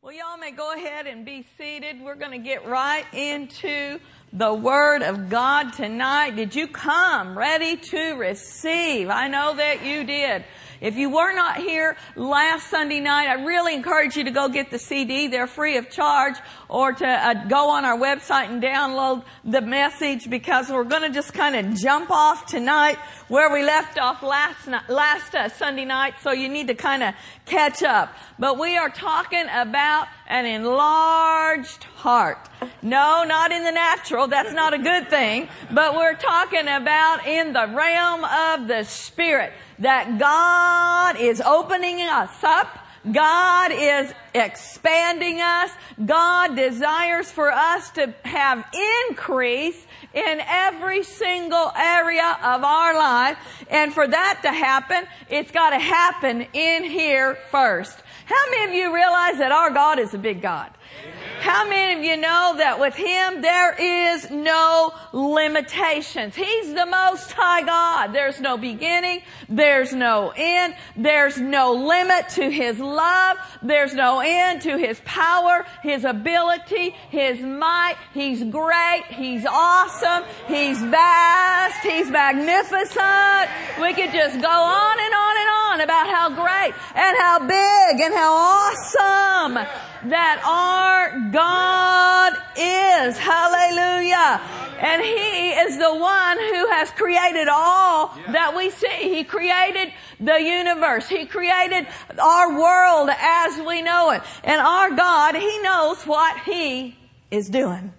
Well, y'all may go ahead and be seated. We're going to get right into the Word of God tonight. Did you come ready to receive? I know that you did. If you were not here last Sunday night, I really encourage you to go get the CD. They're free of charge or to uh, go on our website and download the message because we're going to just kind of jump off tonight where we left off last night, last uh, Sunday night. So you need to kind of catch up. But we are talking about an enlarged heart. No, not in the natural. That's not a good thing. But we're talking about in the realm of the spirit that God is opening us up. God is expanding us. God desires for us to have increase in every single area of our life. And for that to happen, it's got to happen in here first. How many of you realize that our God is a big God? How many of you know that with Him there is no limitations? He's the most high God. There's no beginning. There's no end. There's no limit to His love. There's no end to His power, His ability, His might. He's great. He's awesome. He's vast. He's magnificent. We could just go on and on and on about how great and how big and how awesome that our God is. Hallelujah. And He is the one who has created all that we see. He created the universe. He created our world as we know it. And our God, He knows what He is doing.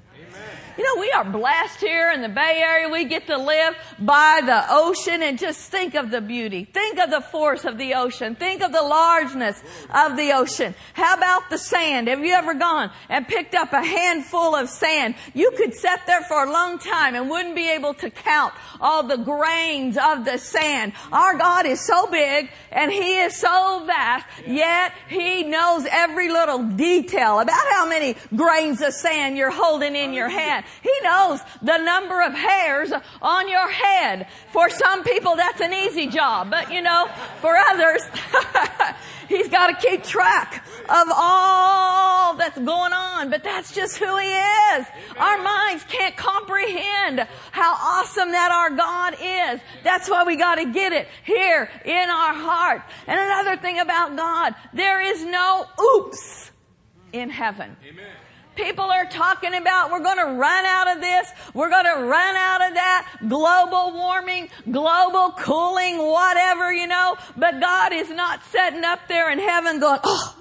You know, we are blessed here in the Bay Area. We get to live by the ocean and just think of the beauty. Think of the force of the ocean. Think of the largeness of the ocean. How about the sand? Have you ever gone and picked up a handful of sand? You could sit there for a long time and wouldn't be able to count all the grains of the sand. Our God is so big and He is so vast, yet He knows every little detail about how many grains of sand you're holding in your hand. He knows the number of hairs on your head. For some people, that's an easy job, but you know, for others, He's got to keep track of all that's going on, but that's just who He is. Our minds can't comprehend how awesome that our God is. That's why we got to get it here in our heart. And another thing about God, there is no oops in heaven. Amen. People are talking about we're going to run out of this, we're going to run out of that, global warming, global cooling, whatever, you know. But God is not sitting up there in heaven going, oh,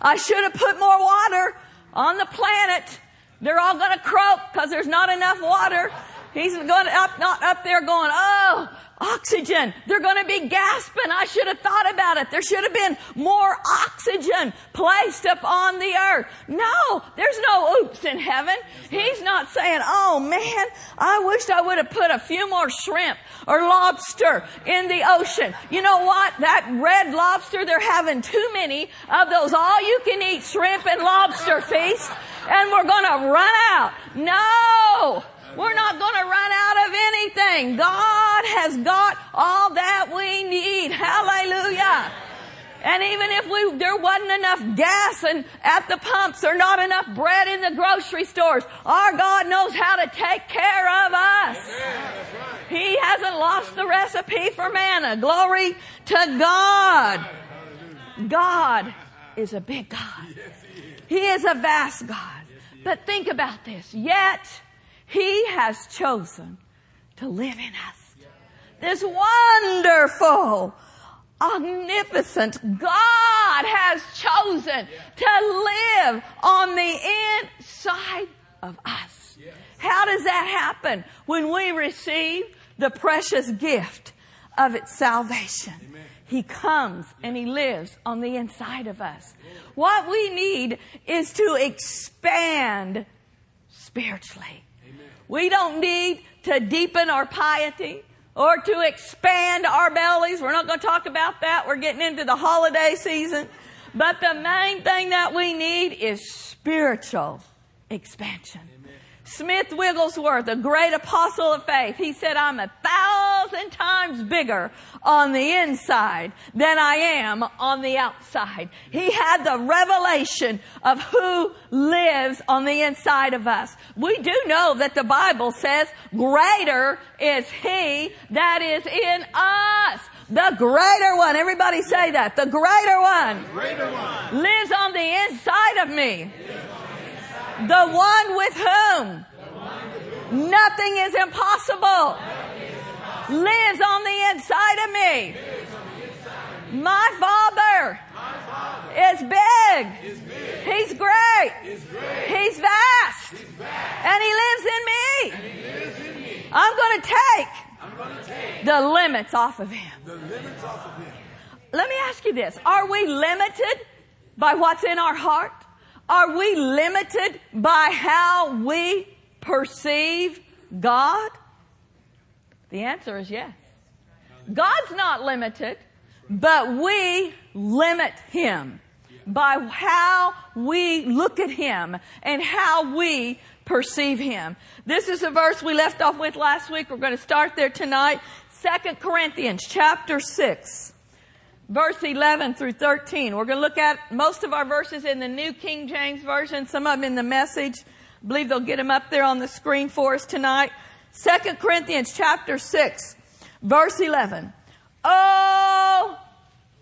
I should have put more water on the planet. They're all going to croak because there's not enough water. He's going up, not up there going, oh, Oxygen. They're going to be gasping. I should have thought about it. There should have been more oxygen placed upon the earth. No, there's no oops in heaven. He's not saying, oh man, I wished I would have put a few more shrimp or lobster in the ocean. You know what? That red lobster, they're having too many of those all you can eat shrimp and lobster feasts and we're going to run out. No! We're not going to run out of anything. God has got all that we need. Hallelujah. And even if we, there wasn't enough gas and at the pumps or not enough bread in the grocery stores, our God knows how to take care of us. He hasn't lost the recipe for manna. Glory to God. God is a big God. He is a vast God. But think about this. Yet, he has chosen to live in us. This wonderful, omnipotent God has chosen to live on the inside of us. How does that happen? When we receive the precious gift of its salvation. He comes and He lives on the inside of us. What we need is to expand spiritually. We don't need to deepen our piety or to expand our bellies. We're not going to talk about that. We're getting into the holiday season. But the main thing that we need is spiritual expansion. Smith Wigglesworth, a great apostle of faith, he said, I'm a thousand times bigger on the inside than I am on the outside. He had the revelation of who lives on the inside of us. We do know that the Bible says greater is he that is in us. The greater one. Everybody say that. The greater one. Greater one. Lives on the inside of me. The one with whom nothing is impossible lives on the inside of me. My Father is big. He's great. He's vast. And He lives in me. I'm going to take the limits off of Him. Let me ask you this. Are we limited by what's in our heart? Are we limited by how we perceive God? The answer is yes. God's not limited, but we limit Him by how we look at Him and how we perceive Him. This is a verse we left off with last week. We're going to start there tonight. Second Corinthians chapter 6 verse 11 through 13. We're going to look at most of our verses in the New King James Version, some of them in the message. I believe they'll get them up there on the screen for us tonight. Second Corinthians chapter 6, verse 11. Oh,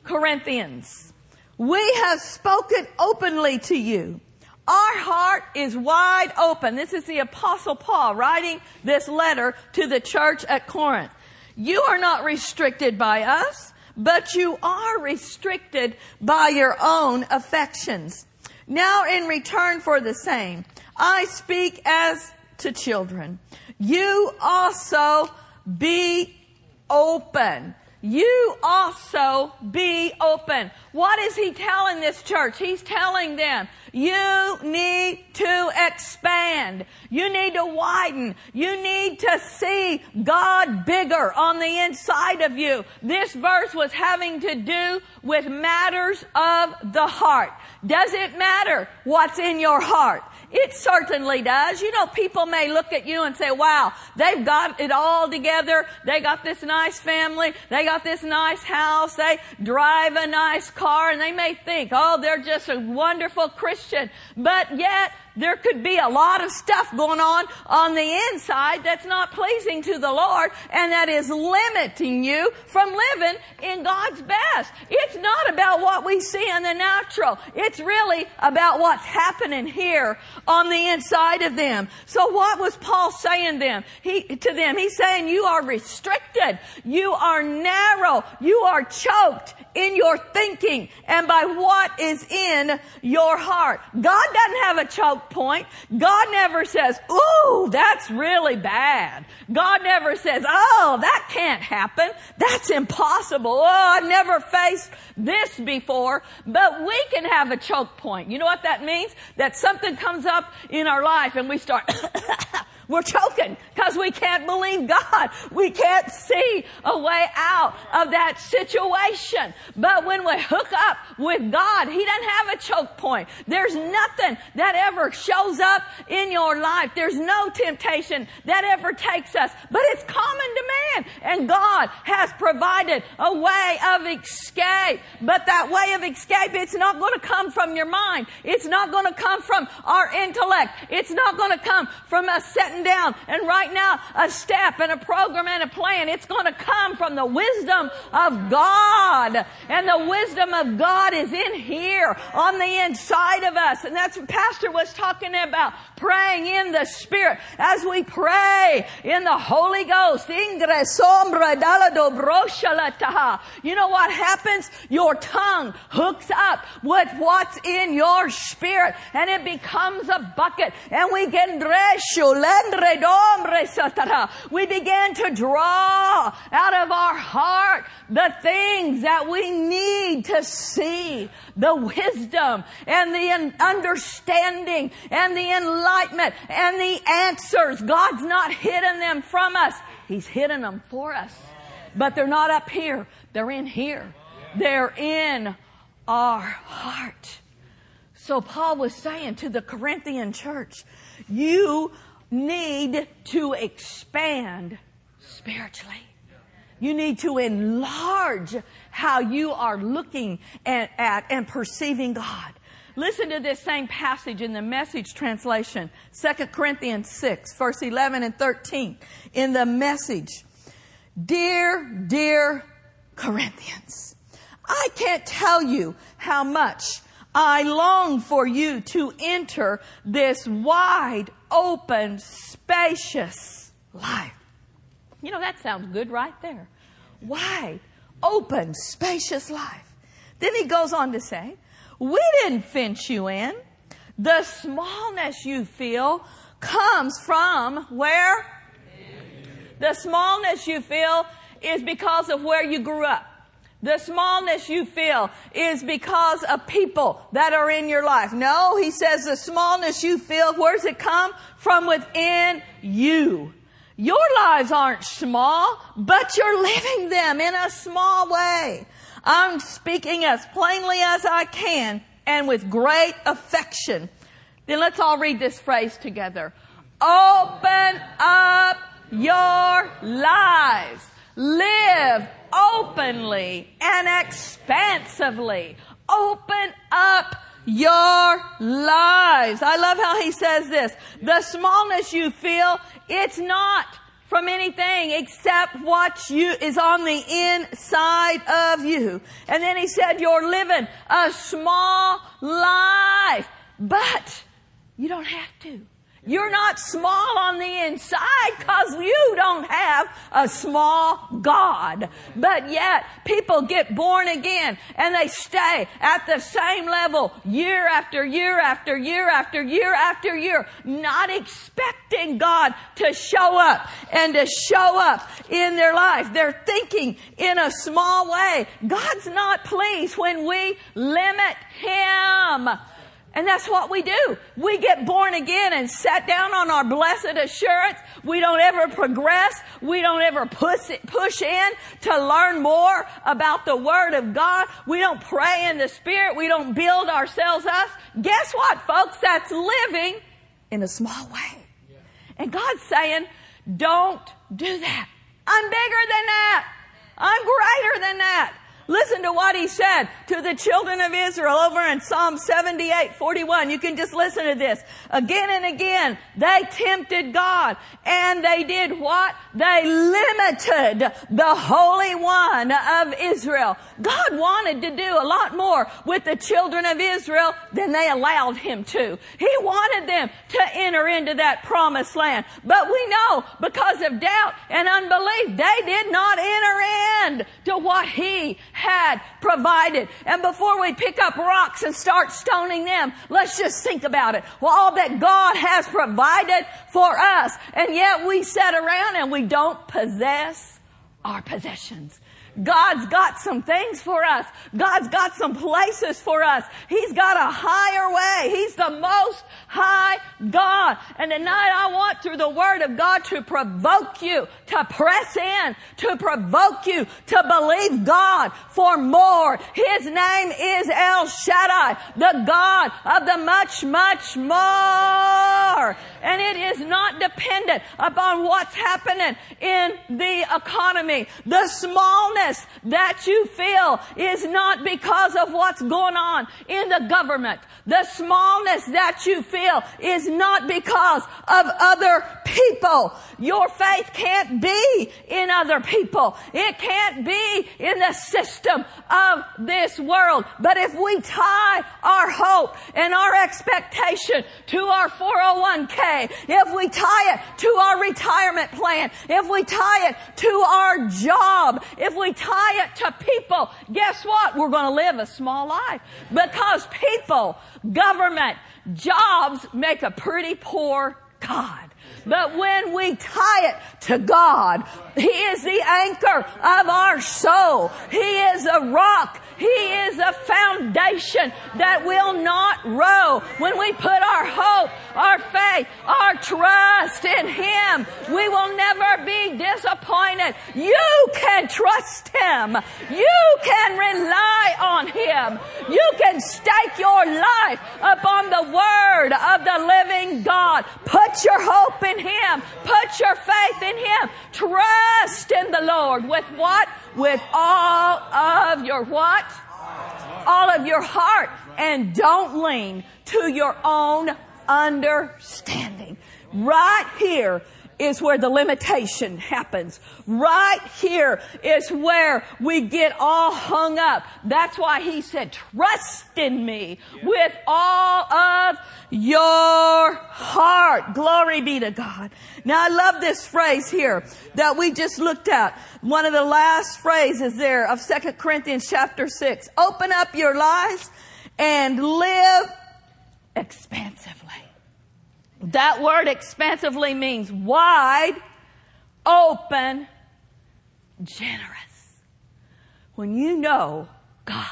Corinthians, we have spoken openly to you. Our heart is wide open. This is the apostle Paul writing this letter to the church at Corinth. You are not restricted by us but you are restricted by your own affections. Now in return for the same, I speak as to children. You also be open you also be open. What is he telling this church? He's telling them, you need to expand. You need to widen. You need to see God bigger on the inside of you. This verse was having to do with matters of the heart. Does it matter what's in your heart? It certainly does. You know, people may look at you and say, wow, they've got it all together. They got this nice family. They got this nice house. They drive a nice car and they may think, oh, they're just a wonderful Christian. But yet, there could be a lot of stuff going on on the inside that's not pleasing to the Lord and that is limiting you from living in God's best. It's not about what we see in the natural. It's really about what's happening here on the inside of them. So what was Paul saying them? He, to them? He's saying you are restricted. You are narrow. You are choked in your thinking and by what is in your heart. God doesn't have a choke point. God never says, ooh, that's really bad. God never says, oh, that can't happen. That's impossible. Oh, I've never faced this before. But we can have a choke point. You know what that means? That something comes up in our life and we start We're choking because we can't believe God. We can't see a way out of that situation. But when we hook up with God, He doesn't have a choke point. There's nothing that ever shows up in your life. There's no temptation that ever takes us, but it's common to man. And God has provided a way of escape. But that way of escape, it's not going to come from your mind. It's not going to come from our intellect. It's not going to come from us setting down and right now a step and a program and a plan. It's going to come from the wisdom of God. And the wisdom of God is in here on the inside of us. And that's what Pastor was talking about. Praying in the Spirit. As we pray in the Holy Ghost. You know what happens? Your tongue hooks up with what's in your spirit and it becomes a bucket and we can dress you. We began to draw out of our heart the things that we need to see, the wisdom and the understanding and the enlightenment and the answers. God's not hidden them from us. He's hidden them for us. But they're not up here. They're in here. They're in our heart. So Paul was saying to the Corinthian church, you need to expand spiritually. You need to enlarge how you are looking at, at, and perceiving God. Listen to this same passage in the message translation, 2 Corinthians 6, verse 11 and 13. In the message, Dear, dear Corinthians, I can't tell you how much I long for you to enter this wide, open, spacious life. You know, that sounds good right there. Wide, open, spacious life. Then he goes on to say, we didn't fence you in. The smallness you feel comes from where? The smallness you feel is because of where you grew up. The smallness you feel is because of people that are in your life. No, he says the smallness you feel, where's it come? From within you. Your lives aren't small, but you're living them in a small way. I'm speaking as plainly as I can and with great affection. Then let's all read this phrase together. Open up your lives. Live openly and expansively. Open up your lives. I love how he says this. The smallness you feel, it's not from anything except what you is on the inside of you. And then he said, you're living a small life, but you don't have to. You're not small on the inside because you don't have a small God. But yet, people get born again and they stay at the same level year after year after year after year after year, not expecting God to show up and to show up in their life. They're thinking in a small way. God's not pleased when we limit Him. And that's what we do. We get born again and sat down on our blessed assurance. We don't ever progress. We don't ever push, push in to learn more about the Word of God. We don't pray in the Spirit. We don't build ourselves up. Guess what, folks? That's living in a small way. And God's saying, don't do that. I'm bigger than that. I'm greater than that. Listen to what he said to the children of Israel over in Psalm 78, 41. You can just listen to this. Again and again, they tempted God and they did what? They limited the Holy One of Israel. God wanted to do a lot more with the children of Israel than they allowed him to. He wanted them to enter into that promised land. But we know because of doubt and unbelief, they did not enter in to what he had provided. And before we pick up rocks and start stoning them, let's just think about it. Well, all that God has provided for us, and yet we sit around and we don't possess our possessions. God's got some things for us. God's got some places for us. He's got a higher way. He's the most high God. And tonight I want through the word of God to provoke you, to press in, to provoke you to believe God for more. His name is El Shaddai, the God of the much, much more. And it is not dependent upon what's happening in the economy. The smallness that you feel is not because of what's going on in the government. The smallness that you feel is not because of other people. Your faith can't be in other people. It can't be in the system of this world. But if we tie our hope and our expectation to our 401k, if we tie it to our retirement plan, if we tie it to our job, if we tie it to people, guess what? We're going to live a small life because people, government, jobs make a pretty poor God. But when we tie it to God, He is the anchor of our soul. He is a rock. He is a foundation that will not row. When we put our hope, our faith, our trust in Him, we will never be disappointed. You can trust Him. You can rely on Him. You can stake your life upon the Word of the living God. Put your hope in Him. Put your faith in Him. Trust in the Lord with what? With all of your what? All of your heart. And don't lean to your own understanding. Right here is where the limitation happens. Right here is where we get all hung up. That's why he said, trust in me with all of your heart. Glory be to God. Now I love this phrase here that we just looked at. One of the last phrases there of 2 Corinthians chapter 6. Open up your lives and live expansively. That word expansively means wide, open, generous. When you know God,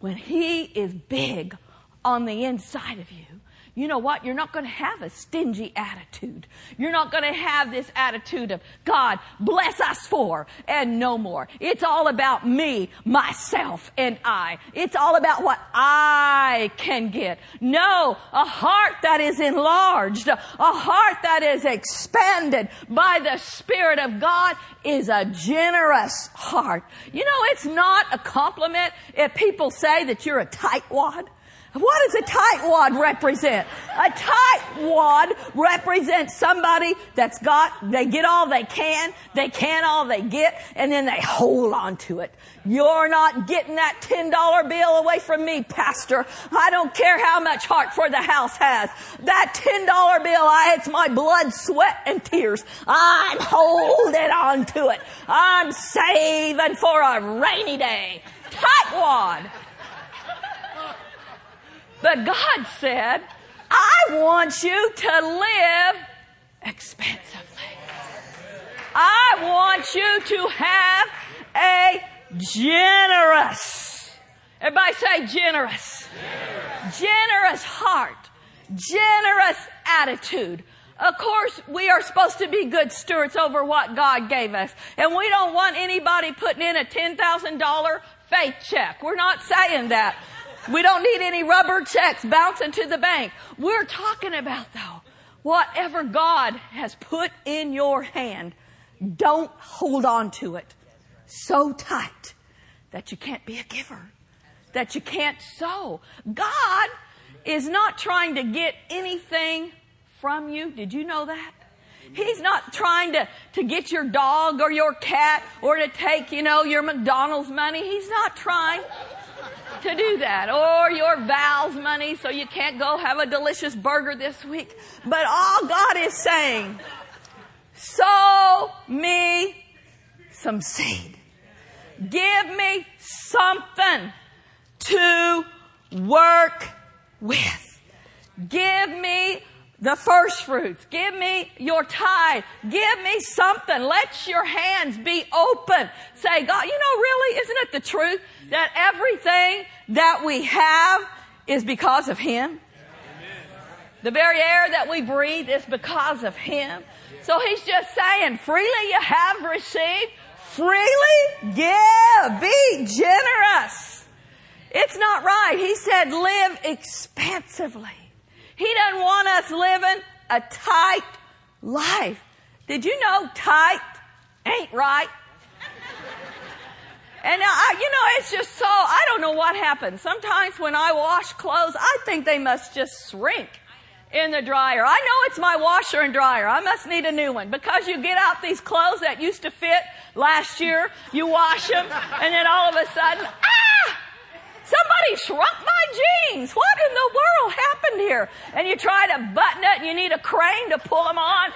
when He is big on the inside of you, you know what? You're not going to have a stingy attitude. You're not going to have this attitude of, God, bless us four and no more. It's all about me, myself, and I. It's all about what I can get. No, a heart that is enlarged, a heart that is expanded by the Spirit of God is a generous heart. You know, it's not a compliment if people say that you're a tightwad. What does a tightwad represent? A tightwad represents somebody that's got, they get all they can, they can all they get, and then they hold on to it. You're not getting that $10 bill away from me, pastor. I don't care how much heart for the house has. That $10 bill, I, it's my blood, sweat, and tears. I'm holding on to it. I'm saving for a rainy day. Tightwad. But God said, I want you to live expansively. I want you to have a generous. Everybody say generous. Generous, generous heart. Generous attitude. Of course, we are supposed to be good stewards over what God gave us. And we don't want anybody putting in a $10,000 faith check. We're not saying that. We don't need any rubber checks bouncing to the bank. We're talking about though, whatever God has put in your hand, don't hold on to it so tight that you can't be a giver, that you can't sow. God is not trying to get anything from you. Did you know that? He's not trying to, to get your dog or your cat or to take, you know, your McDonald's money. He's not trying to do that. Or your vows money so you can't go have a delicious burger this week. But all God is saying, sow me some seed. Give me something to work with. Give me the first fruits. Give me your tithe. Give me something. Let your hands be open. Say, God, you know, really, isn't it the truth that everything that we have is because of Him? The very air that we breathe is because of Him. So He's just saying, freely you have received, freely give, be generous. It's not right. He said live expansively. He doesn't want us living a tight life. Did you know tight ain't right? And I, you know, it's just so, I don't know what happens. Sometimes when I wash clothes, I think they must just shrink in the dryer. I know it's my washer and dryer. I must need a new one because you get out these clothes that used to fit last year, you wash them, and then all of a sudden, ah! Somebody shrunk my jeans. What in the world happened here? And you try to button it and you need a crane to pull them on.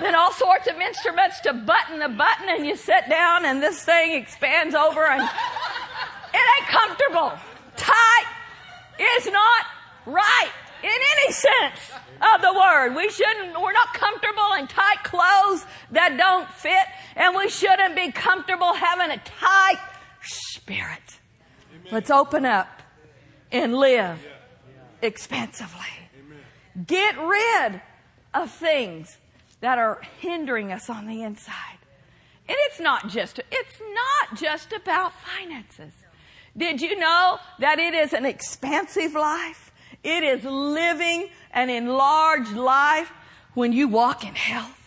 then all sorts of instruments to button the button and you sit down and this thing expands over and it ain't comfortable. Tight is not right in any sense of the word. We shouldn't, we're not comfortable in tight clothes that don't fit and we shouldn't be comfortable having a tight spirit. Let's open up and live expansively. Get rid of things that are hindering us on the inside. And it's not just, it's not just about finances. Did you know that it is an expansive life? It is living an enlarged life when you walk in health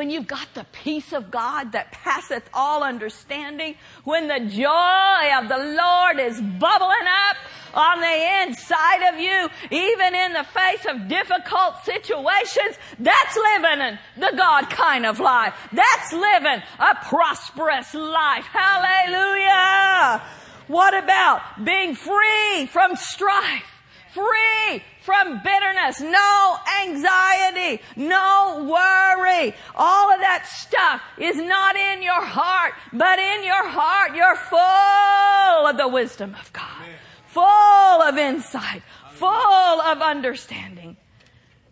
when you've got the peace of God that passeth all understanding, when the joy of the Lord is bubbling up on the inside of you, even in the face of difficult situations, that's living the God kind of life. That's living a prosperous life. Hallelujah! What about being free from strife? Free from bitterness, no anxiety, no worry. All of that stuff is not in your heart, but in your heart you're full of the wisdom of God, full of insight, full of understanding.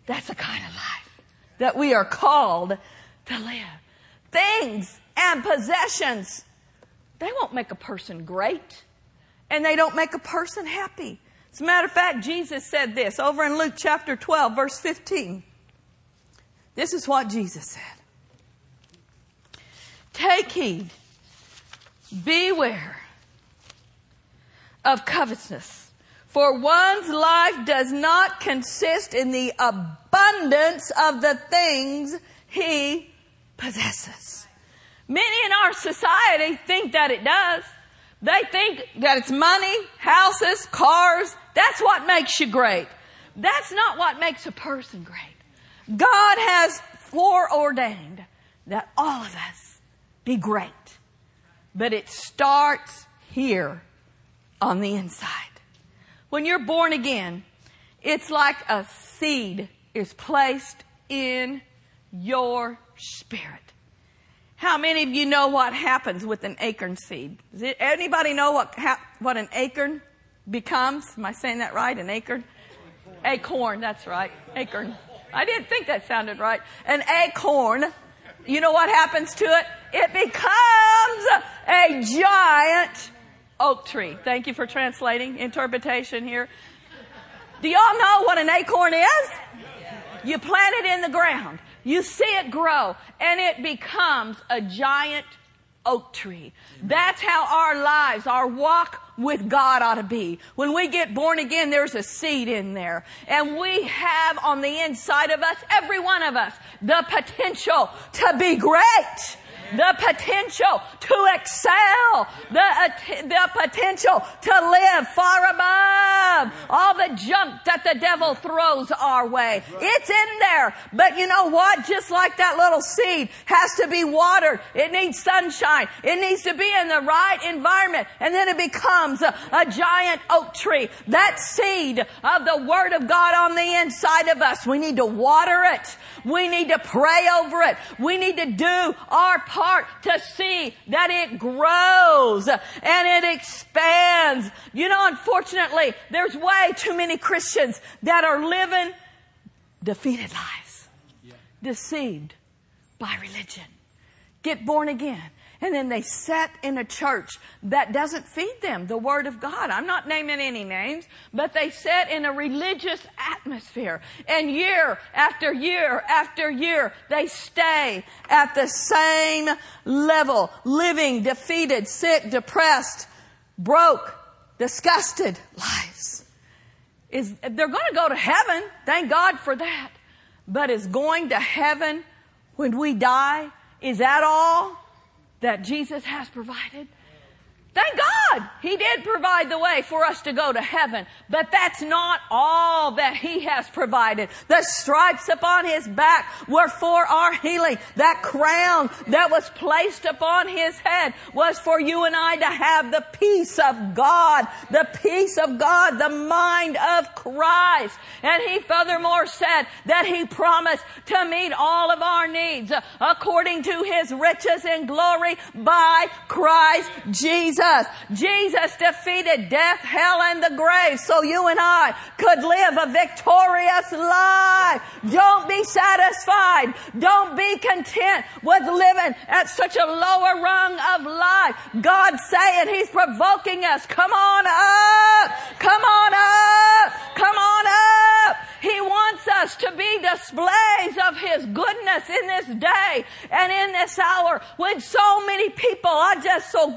That's the kind of life that we are called to live. Things and possessions, they won't make a person great and they don't make a person happy. As a matter of fact, Jesus said this over in Luke chapter 12, verse 15. This is what Jesus said. Take heed, beware of covetousness, for one's life does not consist in the abundance of the things he possesses. Many in our society think that it does. They think that it's money, houses, cars. That's what makes you great. That's not what makes a person great. God has foreordained that all of us be great. But it starts here on the inside. When you're born again, it's like a seed is placed in your spirit. How many of you know what happens with an acorn seed? Does anybody know what, what an acorn becomes? Am I saying that right? An acorn? Acorn, that's right. Acorn. I didn't think that sounded right. An acorn, you know what happens to it? It becomes a giant oak tree. Thank you for translating interpretation here. Do y'all know what an acorn is? You plant it in the ground. You see it grow and it becomes a giant oak tree. That's how our lives, our walk with God ought to be. When we get born again, there's a seed in there. And we have on the inside of us, every one of us, the potential to be great the potential to excel, the, the potential to live far above all the junk that the devil throws our way. It's in there. But you know what? Just like that little seed has to be watered. It needs sunshine. It needs to be in the right environment. And then it becomes a, a giant oak tree. That seed of the Word of God on the inside of us. We need to water it. We need to pray over it. We need to do our part heart to see that it grows and it expands. You know, unfortunately, there's way too many Christians that are living defeated lives, yeah. deceived by religion. Get born again and then they set in a church that doesn't feed them the Word of God. I'm not naming any names, but they set in a religious atmosphere. And year after year after year, they stay at the same level, living defeated, sick, depressed, broke, disgusted lives. Is, they're going to go to heaven. Thank God for that. But is going to heaven when we die, is that all? That Jesus has provided? Thank God He did provide the way for us to go to heaven. But that's not all that He has provided. The stripes upon His back were for our healing. That crown that was placed upon His head was for you and I to have the peace of God, the peace of God, the mind of Christ. And He furthermore said that He promised to meet all of our needs according to His riches and glory by Christ Jesus. Jesus. Jesus defeated death, hell, and the grave so you and I could live a victorious life. Don't be satisfied. Don't be content with living at such a lower rung of life. God's saying He's provoking us. Come on up. Come on up. Come on up. He wants us to be displays of His goodness in this day and in this hour when so many people are just so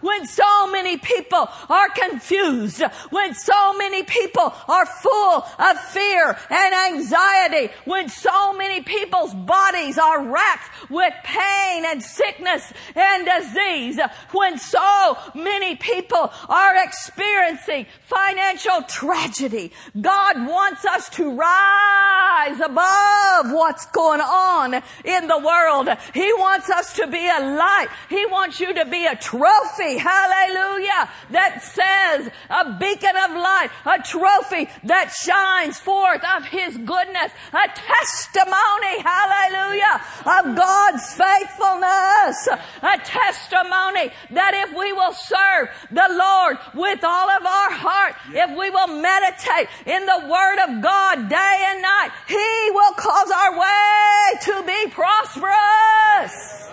when so many people are confused, when so many people are full of fear and anxiety, when so many people's bodies are racked with pain and sickness and disease, when so many people are experiencing financial tragedy, God wants us to rise above what's going on in the world. He wants us to be a light. He wants you to be a trophy. Hallelujah. That says a beacon of light, a trophy that shines forth of His goodness, a testimony. Hallelujah. Of God's faithfulness, a testimony that if we will serve the Lord with all of our heart, if we will meditate in the Word of God day and night, He will cause our way to be prosperous.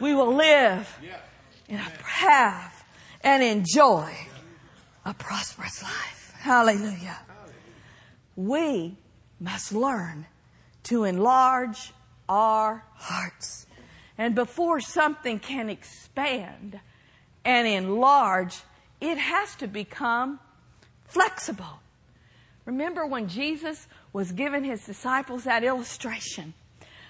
We will live in a path and enjoy a prosperous life. Hallelujah. We must learn to enlarge our hearts. And before something can expand and enlarge, it has to become flexible. Remember when Jesus was giving his disciples that illustration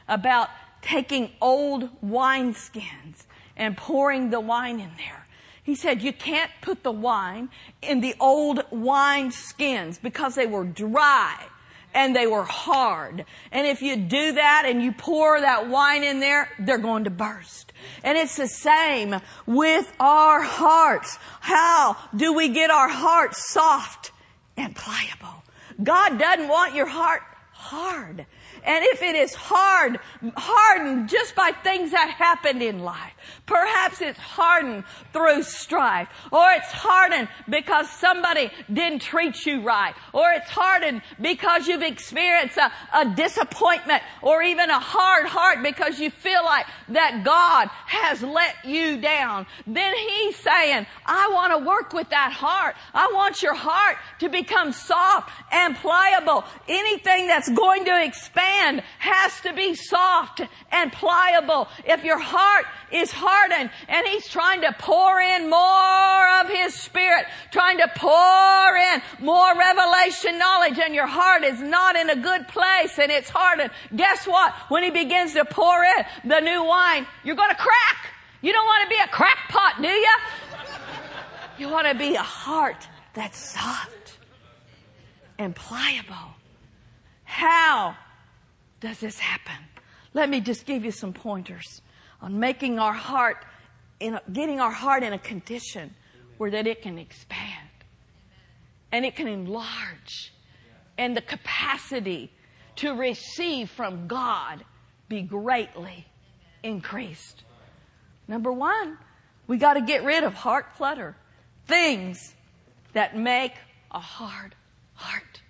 about taking old wineskins and pouring the wine in there. He said you can't put the wine in the old wine skins because they were dry and they were hard. And if you do that and you pour that wine in there, they're going to burst. And it's the same with our hearts. How do we get our hearts soft and pliable? God doesn't want your heart hard. And if it is hard, hardened just by things that happened in life, perhaps it's hardened through strife, or it's hardened because somebody didn't treat you right, or it's hardened because you've experienced a, a disappointment, or even a hard heart because you feel like that God has let you down. Then He's saying, I want to work with that heart. I want your heart to become soft and pliable. Anything that's going to expand has to be soft and pliable. If your heart is hardened and he's trying to pour in more of his spirit, trying to pour in more revelation knowledge and your heart is not in a good place and it's hardened, guess what? When he begins to pour in the new wine, you're going to crack. You don't want to be a crackpot, do you? You want to be a heart that's soft and pliable. How does this happen? Let me just give you some pointers on making our heart, in a, getting our heart in a condition where that it can expand and it can enlarge and the capacity to receive from God be greatly increased. Number one, we got to get rid of heart clutter, things that make a hard heart.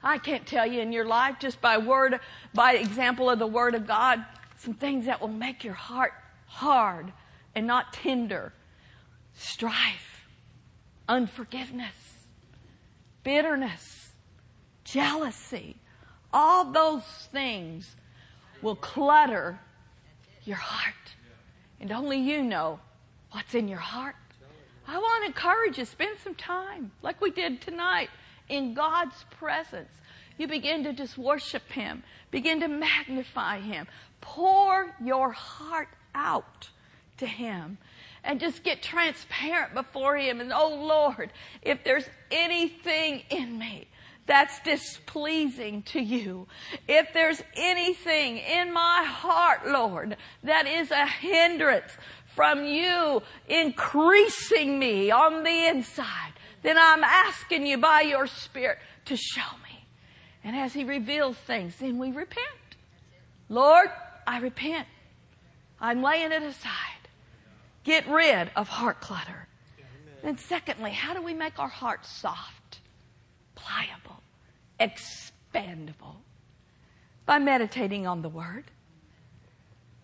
I can't tell you in your life just by word, by example of the Word of God, some things that will make your heart hard and not tender. Strife, unforgiveness, bitterness, jealousy. All those things will clutter your heart. And only you know what's in your heart. I want to encourage you, spend some time like we did tonight in God's presence. You begin to just worship Him, begin to magnify Him, pour your heart out to Him, and just get transparent before Him. And oh Lord, if there's anything in me that's displeasing to you, if there's anything in my heart, Lord, that is a hindrance from you increasing me on the inside, then I'm asking you by your Spirit to show me. And as He reveals things, then we repent. Lord, I repent. I'm laying it aside. Get rid of heart clutter. And secondly, how do we make our hearts soft, pliable, expandable? By meditating on the Word.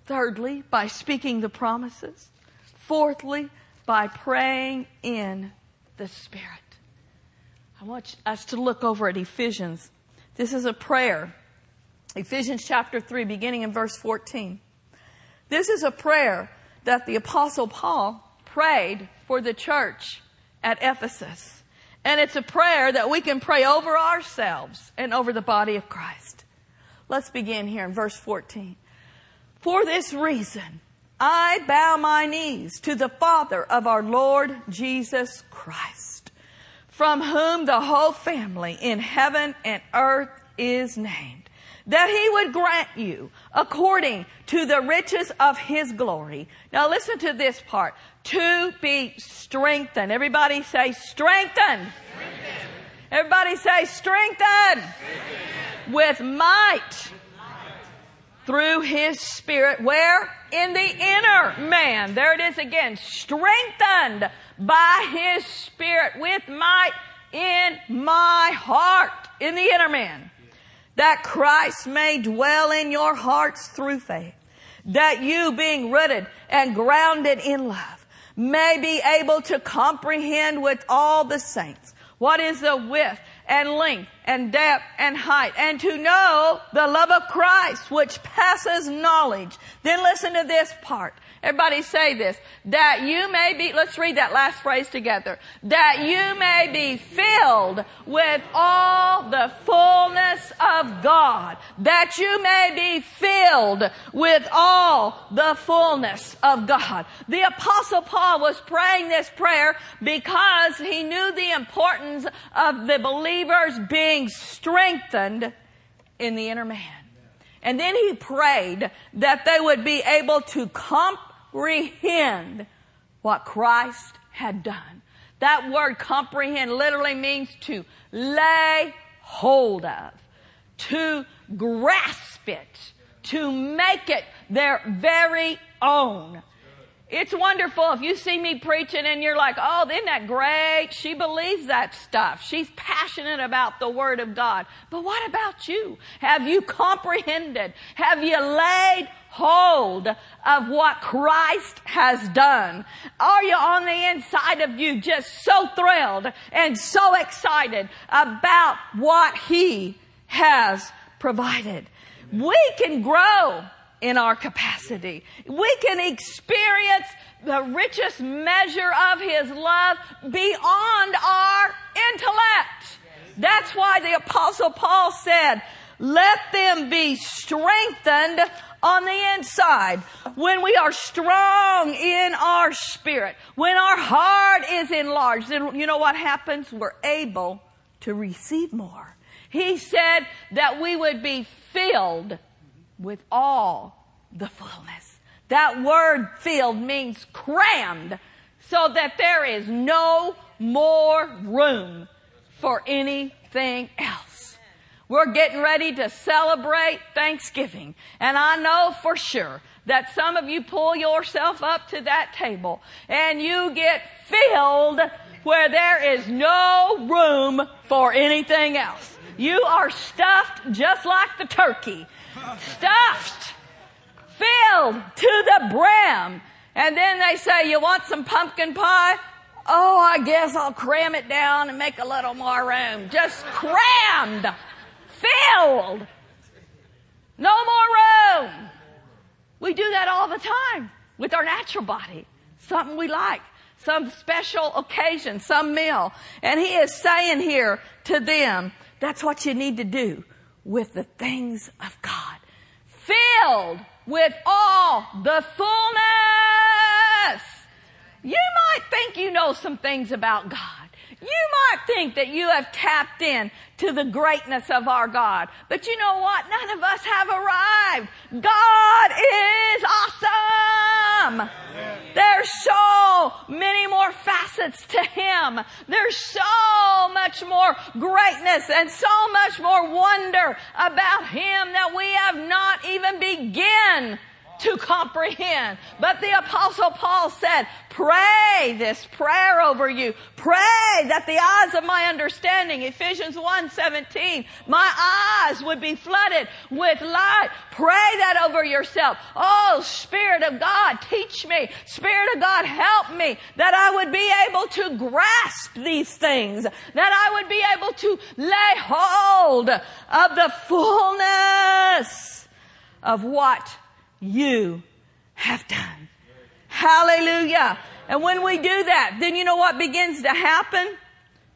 Thirdly, by speaking the promises. Fourthly, by praying in the Spirit. I want us to look over at Ephesians. This is a prayer. Ephesians chapter 3, beginning in verse 14. This is a prayer that the apostle Paul prayed for the church at Ephesus. And it's a prayer that we can pray over ourselves and over the body of Christ. Let's begin here in verse 14. For this reason, I bow my knees to the Father of our Lord Jesus Christ, from whom the whole family in heaven and earth is named that he would grant you according to the riches of his glory. Now listen to this part. To be strengthened. Everybody say strengthened. strengthened. Everybody say strengthened. strengthened. With might. Through his spirit. Where? In the inner man. There it is again. Strengthened by his spirit with might in my heart. In the inner man that Christ may dwell in your hearts through faith, that you being rooted and grounded in love may be able to comprehend with all the saints what is the width and length and depth and height and to know the love of Christ which passes knowledge. Then listen to this part Everybody say this. That you may be, let's read that last phrase together. That you may be filled with all the fullness of God. That you may be filled with all the fullness of God. The apostle Paul was praying this prayer because he knew the importance of the believers being strengthened in the inner man. And then he prayed that they would be able to comprehend comprehend what Christ had done. That word comprehend literally means to lay hold of, to grasp it, to make it their very own. It's wonderful if you see me preaching and you're like, oh, isn't that great? She believes that stuff. She's passionate about the Word of God. But what about you? Have you comprehended? Have you laid hold of what Christ has done? Are you on the inside of you just so thrilled and so excited about what He has provided? We can grow in our capacity. We can experience the richest measure of His love beyond our intellect. That's why the apostle Paul said, let them be strengthened on the inside. When we are strong in our spirit, when our heart is enlarged, then you know what happens? We're able to receive more. He said that we would be filled with all the fullness. That word filled means crammed so that there is no more room for anything else. We're getting ready to celebrate Thanksgiving. And I know for sure that some of you pull yourself up to that table and you get filled where there is no room for anything else. You are stuffed just like the turkey. Stuffed. Filled to the brim. And then they say, you want some pumpkin pie? Oh, I guess I'll cram it down and make a little more room. Just crammed. Filled. No more room. We do that all the time with our natural body. Something we like. Some special occasion, some meal. And he is saying here to them, that's what you need to do with the things of God. Filled with all the fullness. You might think you know some things about God. You might think that you have tapped in to the greatness of our God. But you know what? None of us have arrived. God is awesome. There's so many more facets to Him. There's so much more greatness and so much more wonder about Him that we have not even begin to comprehend. But the apostle Paul said, pray this prayer over you. Pray that the eyes of my understanding, Ephesians 1 17, my eyes would be flooded with light. Pray that over yourself. Oh, Spirit of God, teach me. Spirit of God, help me that I would be able to grasp these things, that I would be able to lay hold of the fullness of what you have done. Hallelujah. And when we do that, then you know what begins to happen?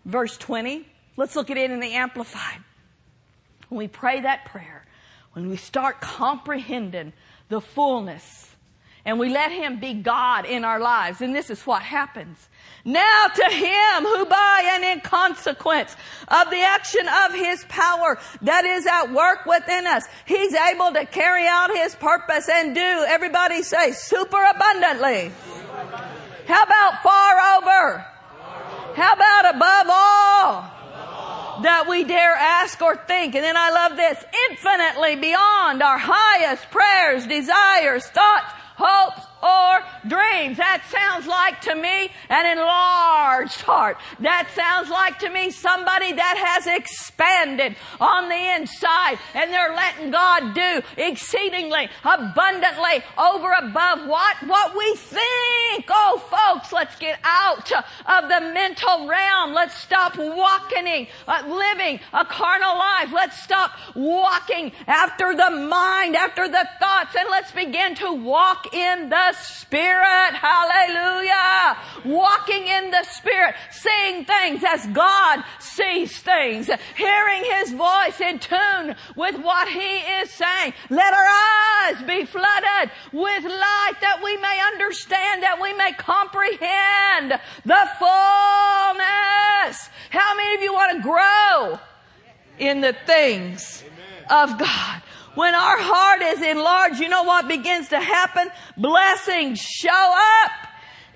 Verse 20. Let's look at it in the Amplified. When we pray that prayer, when we start comprehending the fullness and we let Him be God in our lives, and this is what happens. Now to him who by and in consequence of the action of his power that is at work within us, he's able to carry out his purpose and do, everybody say, super abundantly. How about far over? How about above all? that we dare ask or think. And then I love this, infinitely beyond our highest prayers, desires, thoughts, hopes, or dreams. That sounds like to me an enlarged heart. That sounds like to me somebody that has expanded on the inside and they're letting God do exceedingly abundantly over above what? What we think. Oh folks, let's get out of the mental realm. Let's stop walking, uh, living a carnal life. Let's stop walking after the mind, after the thoughts, and let's begin to walk in the Spirit. Hallelujah. Walking in the Spirit, seeing things as God sees things, hearing His voice in tune with what He is saying. Let our eyes be flooded with light that we may understand, that we may comprehend the fullness. How many of you want to grow in the things of God? When our heart is enlarged, you know what begins to happen? Blessings show up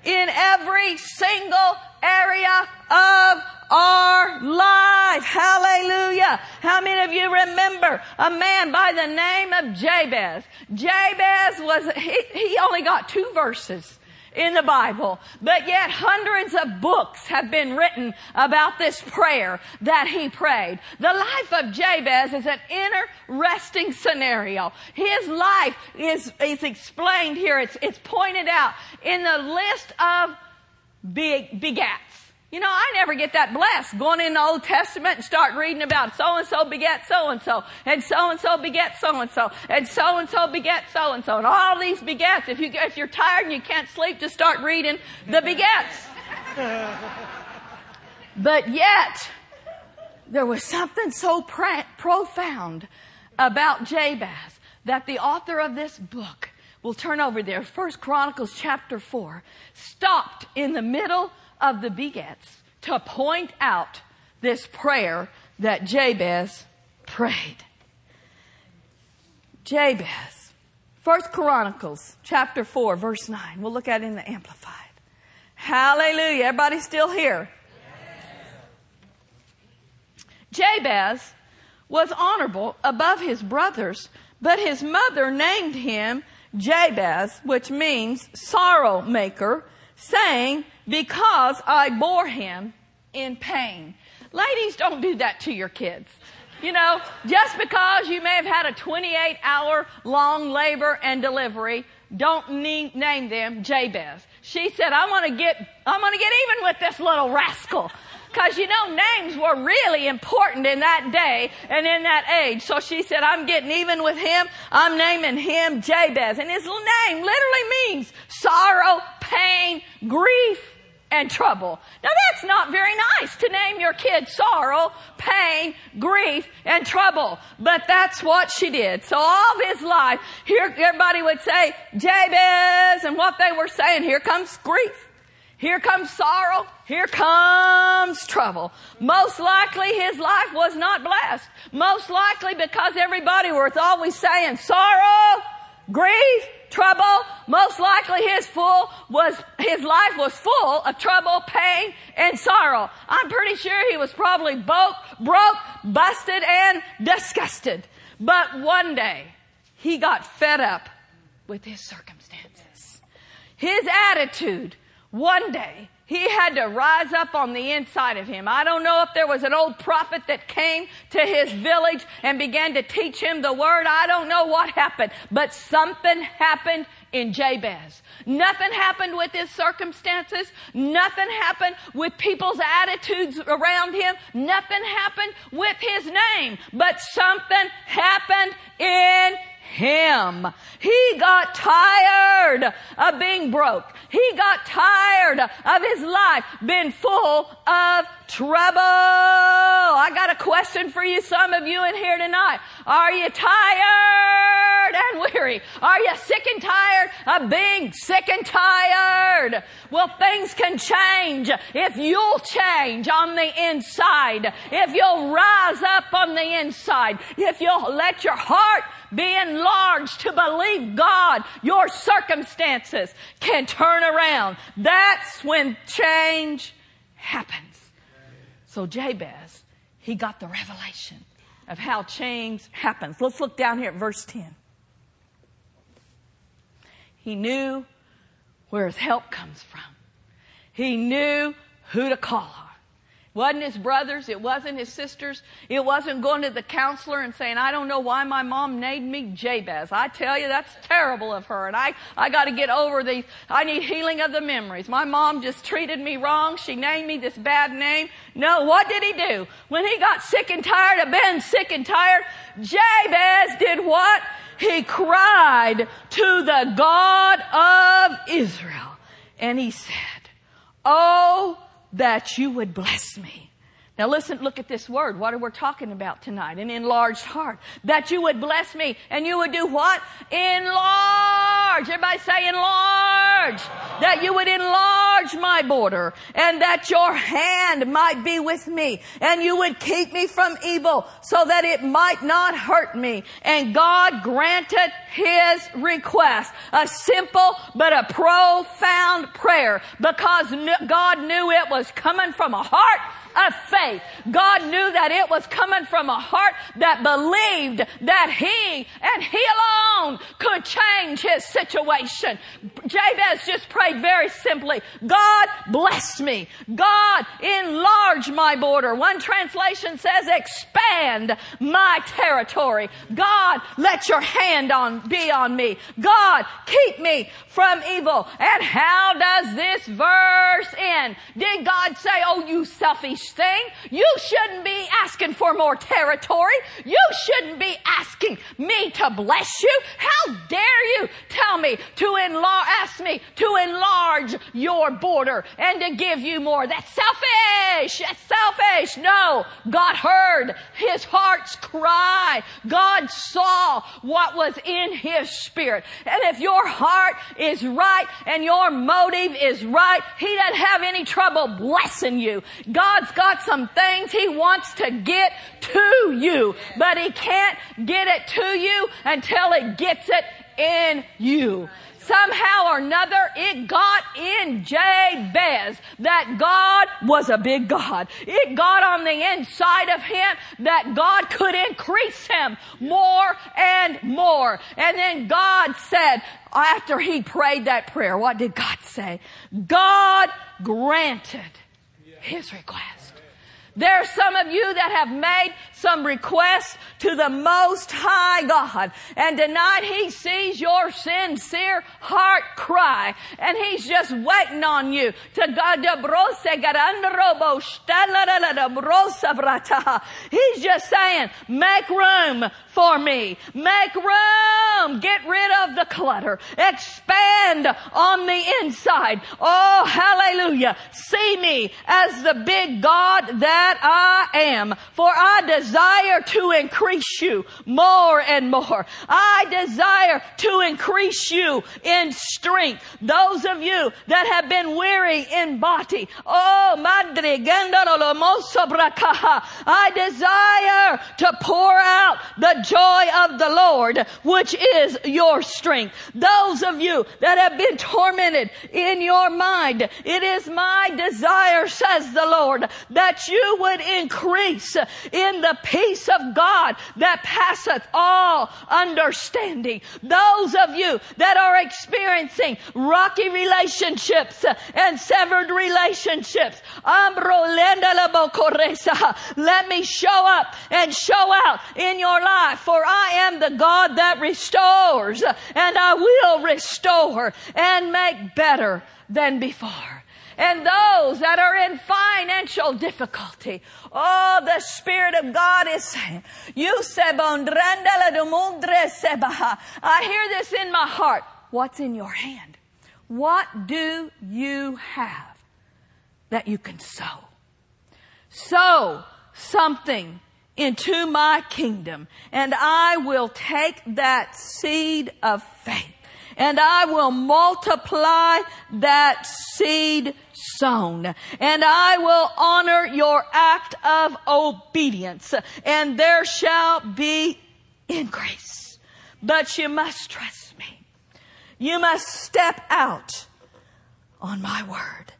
in every single area of our life. Hallelujah. How many of you remember a man by the name of Jabez? Jabez was, he, he only got two verses in the Bible, but yet hundreds of books have been written about this prayer that he prayed. The life of Jabez is an interesting scenario. His life is, is explained here. It's, it's pointed out in the list of big, begats. You know, I never get that blessed going in the Old Testament and start reading about so and so beget so and so, and so and so beget so and so, and so and so beget so and so, and all these begets. If you if you're tired and you can't sleep, just start reading the begets. but yet, there was something so pra- profound about Jabez that the author of this book will turn over there, First Chronicles chapter four, stopped in the middle of the begats to point out this prayer that Jabez prayed. Jabez. First Chronicles chapter 4 verse 9. We'll look at it in the Amplified. Hallelujah. Everybody still here? Jabez was honorable above his brothers, but his mother named him Jabez, which means sorrow maker, saying, because I bore him in pain. Ladies, don't do that to your kids. You know, just because you may have had a 28 hour long labor and delivery, don't name them Jabez. She said, I want to get, I'm gonna get even with this little rascal. Cause you know, names were really important in that day and in that age. So she said, I'm getting even with him. I'm naming him Jabez. And his name literally means sorrow, pain, grief, and trouble. Now that's not very nice to name your kid sorrow, pain, grief, and trouble. But that's what she did. So all his life, here everybody would say, Jabez, and what they were saying, here comes grief. Here comes sorrow. Here comes trouble. Most likely his life was not blessed. Most likely because everybody was always saying sorrow, grief, trouble. Most likely his full was, his life was full of trouble, pain, and sorrow. I'm pretty sure he was probably broke, broke, busted, and disgusted. But one day he got fed up with his circumstances. His attitude, one day, he had to rise up on the inside of him. I don't know if there was an old prophet that came to his village and began to teach him the word. I don't know what happened, but something happened in Jabez. Nothing happened with his circumstances. Nothing happened with people's attitudes around him. Nothing happened with his name, but something happened in him. He got tired of being broke. He got tired of his life being full of trouble. I got a question for you, some of you in here tonight. Are you tired and weary? Are you sick and tired of being sick and tired? Well, things can change if you'll change on the inside. If you'll rise up on the inside. If you'll let your heart be enlarged to believe God, your circumstances can turn around. That's when change happens. So Jabez, he got the revelation of how change happens. Let's look down here at verse 10. He knew where his help comes from. He knew who to call on wasn't his brothers. It wasn't his sisters. It wasn't going to the counselor and saying, I don't know why my mom named me Jabez. I tell you, that's terrible of her. And I, I got to get over these. I need healing of the memories. My mom just treated me wrong. She named me this bad name. No, what did he do? When he got sick and tired of being sick and tired, Jabez did what? He cried to the God of Israel. And he said, Oh, that you would bless me. Now listen, look at this word. What are we talking about tonight? An enlarged heart. That you would bless me and you would do what? Enlarge. Everybody say enlarge. That you would enlarge my border and that your hand might be with me and you would keep me from evil so that it might not hurt me. And God granted his request. A simple but a profound prayer because God knew it was coming from a heart of faith. God knew that it was coming from a heart that believed that He and He alone could change his situation. Jabez just prayed very simply, God bless me. God enlarge my border. One translation says expand my territory. God let your hand on, be on me. God keep me from evil. And how does this verse end? Did God say, oh you selfish thing. You shouldn't be asking for more territory. You shouldn't be asking me to bless you. How dare you tell me to enlarge, ask me to enlarge your border and to give you more. That's selfish. That's selfish. No. God heard his heart's cry. God saw what was in his spirit. And if your heart is right and your motive is right, he doesn't have any trouble blessing you. God's got some things He wants to get to you, but He can't get it to you until it gets it in you somehow or another, it got in Jabez that God was a big God. It got on the inside of him that God could increase him more and more. And then God said, after he prayed that prayer, what did God say? God granted his request. There are some of you that have made some requests to the Most High God. And tonight He sees your sincere heart cry. And He's just waiting on you to. He's just saying, make room for me. Make room. Get rid of the clutter. Expand on the inside. Oh, hallelujah. See me as the big God that I am. For I desire desire to increase you more and more. I desire to increase you in strength. Those of you that have been weary in body. Oh, madre, I desire to pour out the joy of the Lord, which is your strength. Those of you that have been tormented in your mind, it is my desire, says the Lord, that you would increase in the peace of God that passeth all understanding. Those of you that are experiencing rocky relationships and severed relationships, let me show up and show out in your life, for I am the God that restores, and I will restore and make better than before and those that are financial difficulty. Oh, the Spirit of God is saying, you I hear this in my heart. What's in your hand? What do you have that you can sow? Sow something into my kingdom and I will take that seed of faith and I will multiply that seed sown and I will honor your act of obedience and there shall be increase. But you must trust me. You must step out on my word.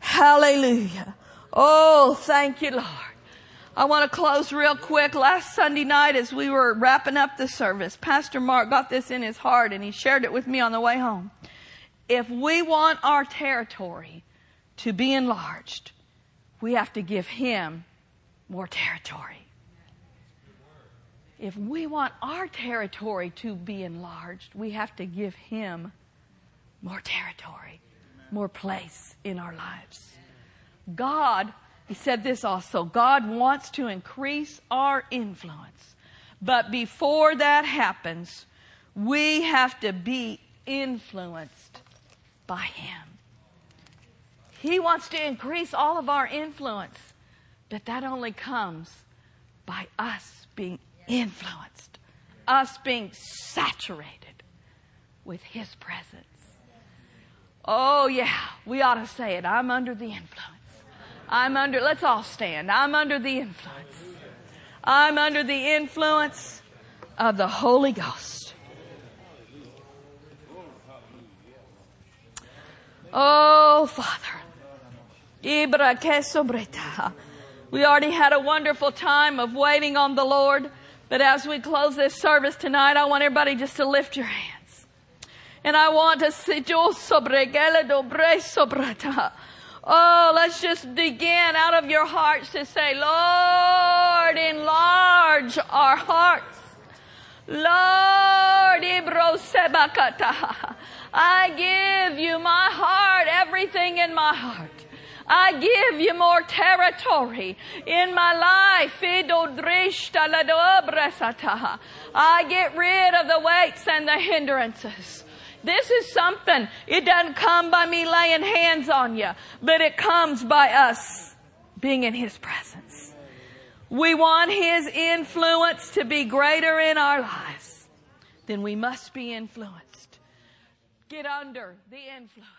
Hallelujah. Oh, thank you, Lord. I want to close real quick. Last Sunday night as we were wrapping up the service, Pastor Mark got this in his heart and he shared it with me on the way home. If we want our territory to be enlarged, we have to give him more territory. If we want our territory to be enlarged, we have to give him more territory, more place in our lives. God he said this also God wants to increase our influence. But before that happens, we have to be influenced by Him. He wants to increase all of our influence, but that only comes by us being influenced, us being saturated with His presence. Oh, yeah, we ought to say it. I'm under the influence. I'm under, let's all stand. I'm under the influence. I'm under the influence of the Holy Ghost. Oh, Father. We already had a wonderful time of waiting on the Lord. But as we close this service tonight, I want everybody just to lift your hands. And I want to see Oh, let's just begin out of your hearts to say, Lord, enlarge our hearts. Lord, I give you my heart, everything in my heart. I give you more territory in my life. I get rid of the weights and the hindrances. This is something, it doesn't come by me laying hands on you, but it comes by us being in His presence. We want His influence to be greater in our lives. Then we must be influenced. Get under the influence.